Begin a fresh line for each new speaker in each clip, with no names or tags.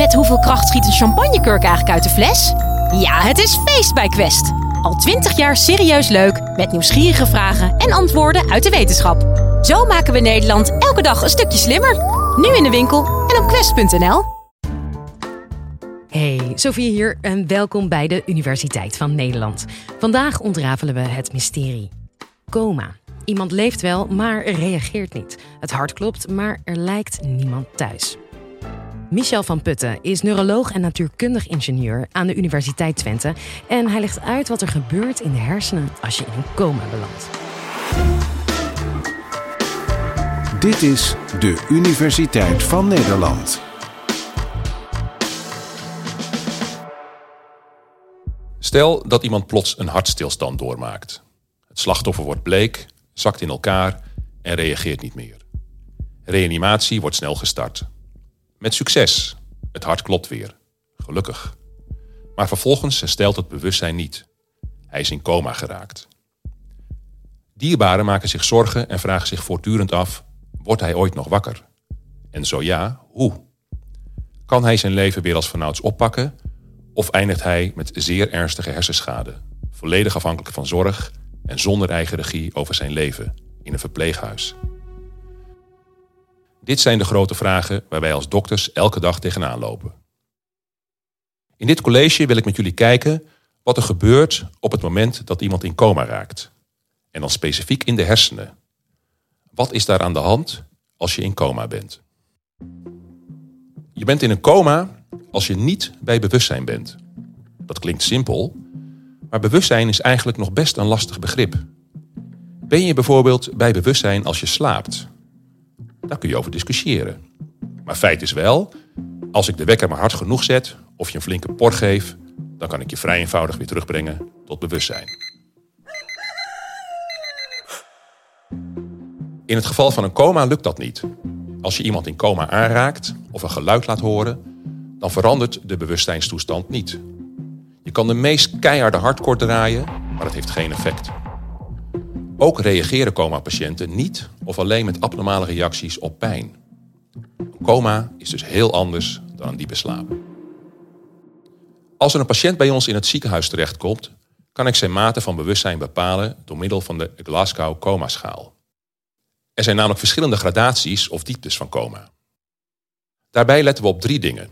Met hoeveel kracht schiet een champagnekurk eigenlijk uit de fles? Ja, het is feest bij Quest. Al twintig jaar serieus leuk, met nieuwsgierige vragen en antwoorden uit de wetenschap. Zo maken we Nederland elke dag een stukje slimmer. Nu in de winkel en op quest.nl.
Hey, Sofie hier en welkom bij de Universiteit van Nederland. Vandaag ontrafelen we het mysterie. Coma. Iemand leeft wel, maar reageert niet. Het hart klopt, maar er lijkt niemand thuis. Michel van Putten is neuroloog en natuurkundig ingenieur aan de Universiteit Twente. En hij legt uit wat er gebeurt in de hersenen als je in een coma belandt.
Dit is de Universiteit van Nederland.
Stel dat iemand plots een hartstilstand doormaakt. Het slachtoffer wordt bleek, zakt in elkaar en reageert niet meer. Reanimatie wordt snel gestart. Met succes. Het hart klopt weer. Gelukkig. Maar vervolgens herstelt het bewustzijn niet. Hij is in coma geraakt. Dierbaren maken zich zorgen en vragen zich voortdurend af: wordt hij ooit nog wakker? En zo ja, hoe? Kan hij zijn leven weer als vanouds oppakken? Of eindigt hij met zeer ernstige hersenschade, volledig afhankelijk van zorg en zonder eigen regie over zijn leven in een verpleeghuis? Dit zijn de grote vragen waar wij als dokters elke dag tegenaan lopen. In dit college wil ik met jullie kijken wat er gebeurt op het moment dat iemand in coma raakt. En dan specifiek in de hersenen. Wat is daar aan de hand als je in coma bent? Je bent in een coma als je niet bij bewustzijn bent. Dat klinkt simpel, maar bewustzijn is eigenlijk nog best een lastig begrip. Ben je bijvoorbeeld bij bewustzijn als je slaapt? Daar kun je over discussiëren. Maar feit is wel, als ik de wekker maar hard genoeg zet of je een flinke por geef, dan kan ik je vrij eenvoudig weer terugbrengen tot bewustzijn. In het geval van een coma lukt dat niet. Als je iemand in coma aanraakt of een geluid laat horen, dan verandert de bewustzijnstoestand niet. Je kan de meest keiharde hardcore draaien, maar het heeft geen effect. Ook reageren coma-patiënten niet of alleen met abnormale reacties op pijn. Coma is dus heel anders dan een diepe slaap. Als er een patiënt bij ons in het ziekenhuis terechtkomt, kan ik zijn mate van bewustzijn bepalen door middel van de Glasgow coma-schaal. Er zijn namelijk verschillende gradaties of dieptes van coma. Daarbij letten we op drie dingen: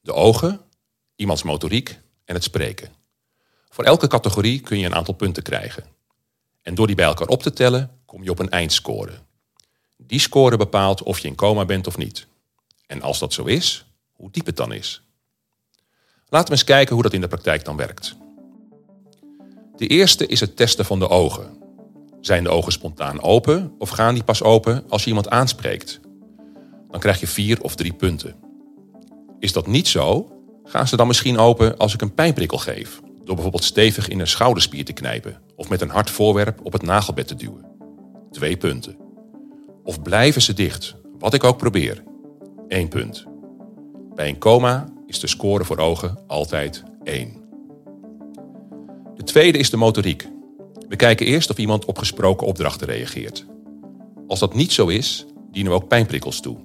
de ogen, iemands motoriek en het spreken. Voor elke categorie kun je een aantal punten krijgen. En door die bij elkaar op te tellen, kom je op een eindscore. Die score bepaalt of je in coma bent of niet. En als dat zo is, hoe diep het dan is. Laten we eens kijken hoe dat in de praktijk dan werkt. De eerste is het testen van de ogen. Zijn de ogen spontaan open of gaan die pas open als je iemand aanspreekt? Dan krijg je vier of drie punten. Is dat niet zo, gaan ze dan misschien open als ik een pijnprikkel geef door bijvoorbeeld stevig in een schouderspier te knijpen of met een hard voorwerp op het nagelbed te duwen. Twee punten. Of blijven ze dicht, wat ik ook probeer. Eén punt. Bij een coma is de score voor ogen altijd één. De tweede is de motoriek. We kijken eerst of iemand op gesproken opdrachten reageert. Als dat niet zo is, dienen we ook pijnprikkels toe.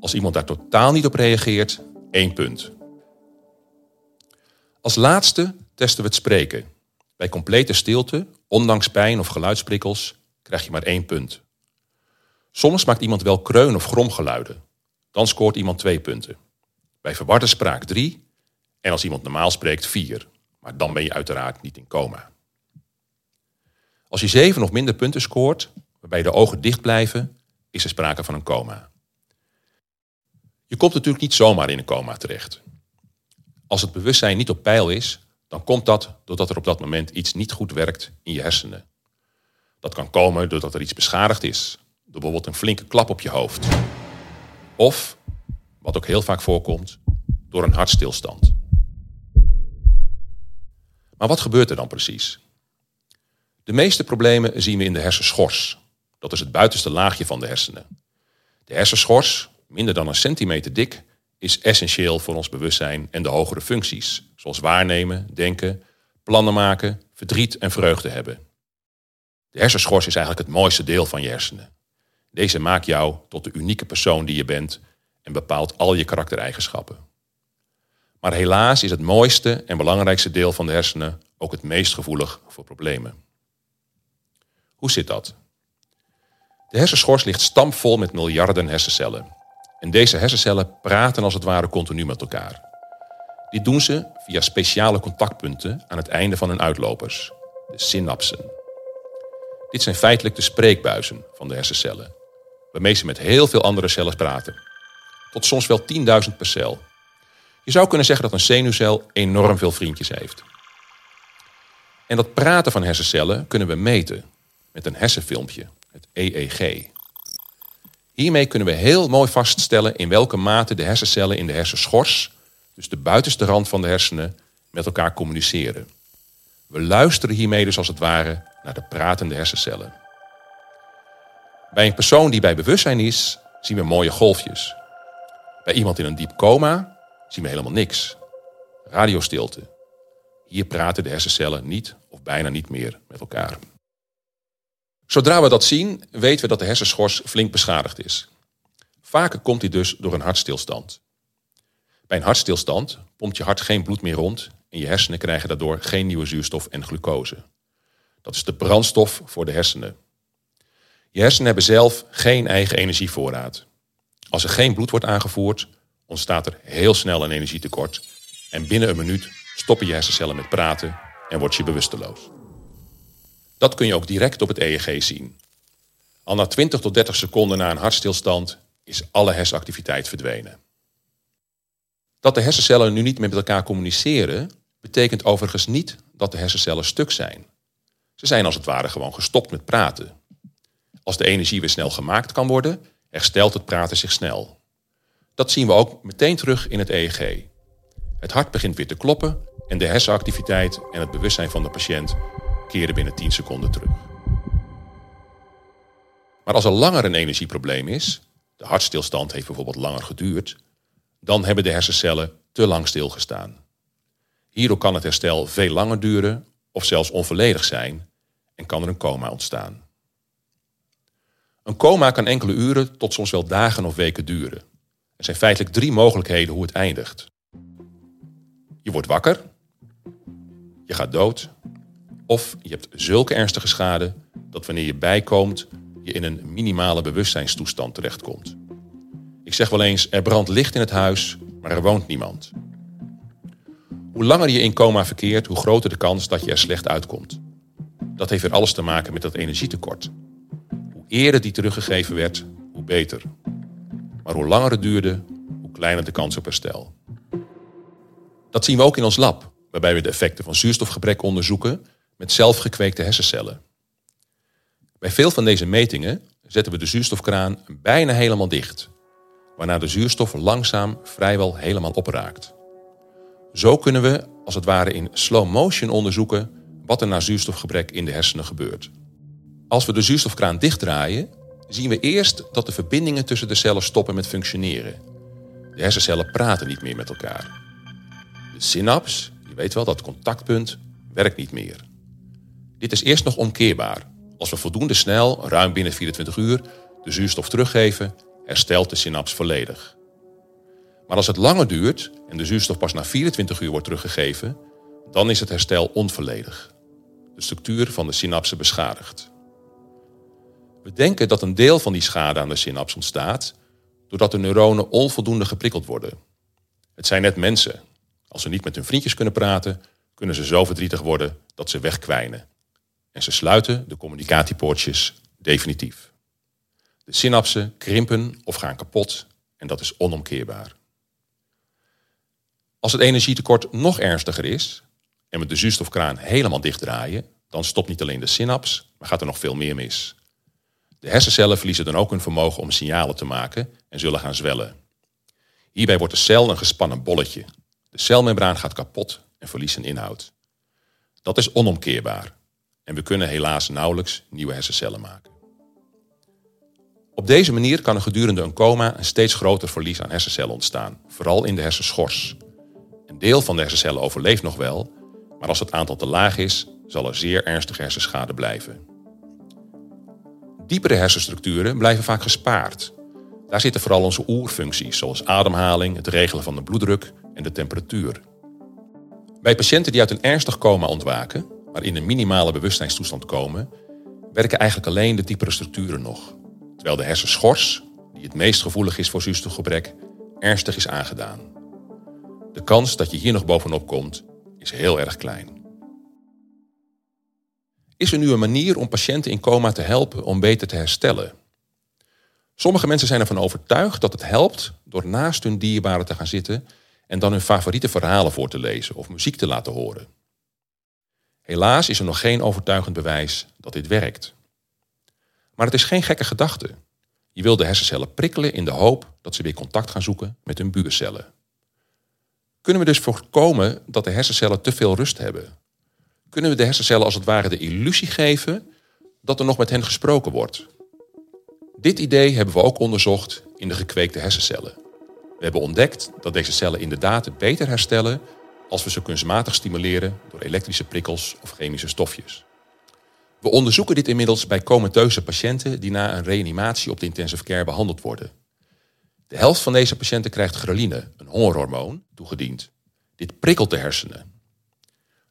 Als iemand daar totaal niet op reageert, één punt. Als laatste testen we het spreken. Bij complete stilte, ondanks pijn of geluidsprikkels, krijg je maar één punt. Soms maakt iemand wel kreun- of gromgeluiden. Dan scoort iemand twee punten. Bij verwarde spraak drie en als iemand normaal spreekt vier. Maar dan ben je uiteraard niet in coma. Als je zeven of minder punten scoort, waarbij de ogen dicht blijven, is er sprake van een coma. Je komt natuurlijk niet zomaar in een coma terecht. Als het bewustzijn niet op peil is, dan komt dat doordat er op dat moment iets niet goed werkt in je hersenen. Dat kan komen doordat er iets beschadigd is, door bijvoorbeeld een flinke klap op je hoofd. Of, wat ook heel vaak voorkomt, door een hartstilstand. Maar wat gebeurt er dan precies? De meeste problemen zien we in de hersenschors. Dat is het buitenste laagje van de hersenen. De hersenschors, minder dan een centimeter dik, is essentieel voor ons bewustzijn en de hogere functies, zoals waarnemen, denken, plannen maken, verdriet en vreugde hebben. De hersenschors is eigenlijk het mooiste deel van je hersenen. Deze maakt jou tot de unieke persoon die je bent en bepaalt al je karaktereigenschappen. Maar helaas is het mooiste en belangrijkste deel van de hersenen ook het meest gevoelig voor problemen. Hoe zit dat? De hersenschors ligt stampvol met miljarden hersencellen. En deze hersencellen praten als het ware continu met elkaar. Dit doen ze via speciale contactpunten aan het einde van hun uitlopers, de synapsen. Dit zijn feitelijk de spreekbuizen van de hersencellen, waarmee ze met heel veel andere cellen praten. Tot soms wel 10.000 per cel. Je zou kunnen zeggen dat een zenuwcel enorm veel vriendjes heeft. En dat praten van hersencellen kunnen we meten met een hersenfilmpje, het EEG. Hiermee kunnen we heel mooi vaststellen in welke mate de hersencellen in de hersenschors, dus de buitenste rand van de hersenen, met elkaar communiceren. We luisteren hiermee dus als het ware naar de pratende hersencellen. Bij een persoon die bij bewustzijn is, zien we mooie golfjes. Bij iemand in een diep coma zien we helemaal niks. Radiostilte. Hier praten de hersencellen niet of bijna niet meer met elkaar. Zodra we dat zien, weten we dat de hersenschors flink beschadigd is. Vaker komt die dus door een hartstilstand. Bij een hartstilstand pompt je hart geen bloed meer rond en je hersenen krijgen daardoor geen nieuwe zuurstof en glucose. Dat is de brandstof voor de hersenen. Je hersenen hebben zelf geen eigen energievoorraad. Als er geen bloed wordt aangevoerd, ontstaat er heel snel een energietekort. En binnen een minuut stoppen je hersencellen met praten en word je bewusteloos. Dat kun je ook direct op het EEG zien. Al na 20 tot 30 seconden na een hartstilstand is alle hersenactiviteit verdwenen. Dat de hersencellen nu niet meer met elkaar communiceren, betekent overigens niet dat de hersencellen stuk zijn. Ze zijn als het ware gewoon gestopt met praten. Als de energie weer snel gemaakt kan worden, herstelt het praten zich snel. Dat zien we ook meteen terug in het EEG. Het hart begint weer te kloppen en de hersenactiviteit en het bewustzijn van de patiënt keren binnen 10 seconden terug. Maar als er langer een energieprobleem is, de hartstilstand heeft bijvoorbeeld langer geduurd, dan hebben de hersencellen te lang stilgestaan. Hierdoor kan het herstel veel langer duren of zelfs onvolledig zijn en kan er een coma ontstaan. Een coma kan enkele uren tot soms wel dagen of weken duren. Er zijn feitelijk drie mogelijkheden hoe het eindigt. Je wordt wakker, je gaat dood of je hebt zulke ernstige schade dat wanneer je bijkomt je in een minimale bewustzijnstoestand terechtkomt. Ik zeg wel eens, er brandt licht in het huis, maar er woont niemand. Hoe langer je in coma verkeert, hoe groter de kans dat je er slecht uitkomt. Dat heeft weer alles te maken met dat energietekort. Hoe eerder die teruggegeven werd, hoe beter. Maar hoe langer het duurde, hoe kleiner de kans op herstel. Dat zien we ook in ons lab, waarbij we de effecten van zuurstofgebrek onderzoeken met zelfgekweekte hersencellen. Bij veel van deze metingen zetten we de zuurstofkraan bijna helemaal dicht, waarna de zuurstof langzaam vrijwel helemaal opraakt. Zo kunnen we als het ware in slow motion onderzoeken wat er na zuurstofgebrek in de hersenen gebeurt. Als we de zuurstofkraan dichtdraaien, zien we eerst dat de verbindingen tussen de cellen stoppen met functioneren. De hersencellen praten niet meer met elkaar. De synaps, je weet wel, dat contactpunt, werkt niet meer. Dit is eerst nog omkeerbaar. Als we voldoende snel, ruim binnen 24 uur, de zuurstof teruggeven, herstelt de synaps volledig. Maar als het langer duurt en de zuurstof pas na 24 uur wordt teruggegeven, dan is het herstel onvolledig. De structuur van de synapsen beschadigd. We denken dat een deel van die schade aan de synaps ontstaat doordat de neuronen onvoldoende geprikkeld worden. Het zijn net mensen. Als ze niet met hun vriendjes kunnen praten, kunnen ze zo verdrietig worden dat ze wegkwijnen. En ze sluiten de communicatiepoortjes definitief. De synapsen krimpen of gaan kapot en dat is onomkeerbaar. Als het energietekort nog ernstiger is en we de zuurstofkraan helemaal dichtdraaien, dan stopt niet alleen de synaps, maar gaat er nog veel meer mis. De hersencellen verliezen dan ook hun vermogen om signalen te maken en zullen gaan zwellen. Hierbij wordt de cel een gespannen bolletje. De celmembraan gaat kapot en verliest zijn inhoud. Dat is onomkeerbaar en we kunnen helaas nauwelijks nieuwe hersencellen maken. Op deze manier kan er gedurende een coma een steeds groter verlies aan hersencellen ontstaan, vooral in de hersenschors. Een deel van de hersencellen overleeft nog wel, maar als het aantal te laag is, zal er zeer ernstige hersenschade blijven. Diepere hersenstructuren blijven vaak gespaard. Daar zitten vooral onze oerfuncties, zoals ademhaling, het regelen van de bloeddruk en de temperatuur. Bij patiënten die uit een ernstig coma ontwaken, maar in een minimale bewustzijnstoestand komen, werken eigenlijk alleen de diepere structuren nog. Terwijl de hersenschors, die het meest gevoelig is voor zuurstofgebrek, ernstig is aangedaan. De kans dat je hier nog bovenop komt, is heel erg klein. Is er nu een manier om patiënten in coma te helpen om beter te herstellen? Sommige mensen zijn ervan overtuigd dat het helpt door naast hun dierbaren te gaan zitten en dan hun favoriete verhalen voor te lezen of muziek te laten horen. Helaas is er nog geen overtuigend bewijs dat dit werkt. Maar het is geen gekke gedachte. Je wil de hersencellen prikkelen in de hoop dat ze weer contact gaan zoeken met hun buurcellen. Kunnen we dus voorkomen dat de hersencellen te veel rust hebben? Kunnen we de hersencellen als het ware de illusie geven dat er nog met hen gesproken wordt? Dit idee hebben we ook onderzocht in de gekweekte hersencellen. We hebben ontdekt dat deze cellen inderdaad beter herstellen als we ze kunstmatig stimuleren door elektrische prikkels of chemische stofjes. We onderzoeken dit inmiddels bij comateuze patiënten die na een reanimatie op de intensive care behandeld worden. De helft van deze patiënten krijgt ghreline, een hongerhormoon, toegediend. Dit prikkelt de hersenen.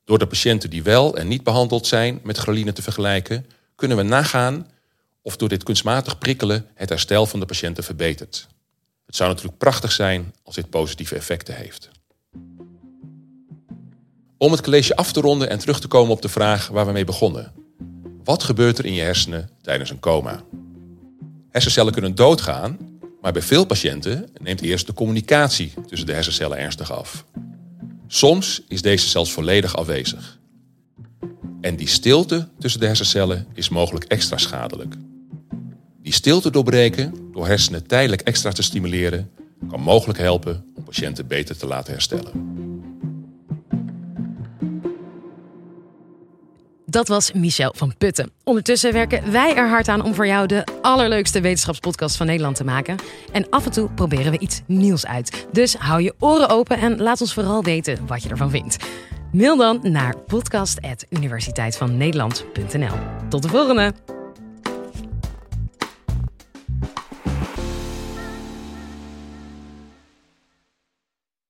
Door de patiënten die wel en niet behandeld zijn met ghreline te vergelijken, kunnen we nagaan of door dit kunstmatig prikkelen het herstel van de patiënten verbetert. Het zou natuurlijk prachtig zijn als dit positieve effecten heeft. Om het college af te ronden en terug te komen op de vraag waar we mee begonnen. Wat gebeurt er in je hersenen tijdens een coma? Hersencellen kunnen doodgaan, maar bij veel patiënten neemt eerst de communicatie tussen de hersencellen ernstig af. Soms is deze zelfs volledig afwezig. En die stilte tussen de hersencellen is mogelijk extra schadelijk. Die stilte doorbreken door hersenen tijdelijk extra te stimuleren kan mogelijk helpen om patiënten beter te laten herstellen.
Dat was Michel van Putten. Ondertussen werken wij er hard aan om voor jou de allerleukste wetenschapspodcast van Nederland te maken. En af en toe proberen we iets nieuws uit. Dus hou je oren open en laat ons vooral weten wat je ervan vindt. Mail dan naar podcast.universiteitvannederland.nl. Tot de volgende!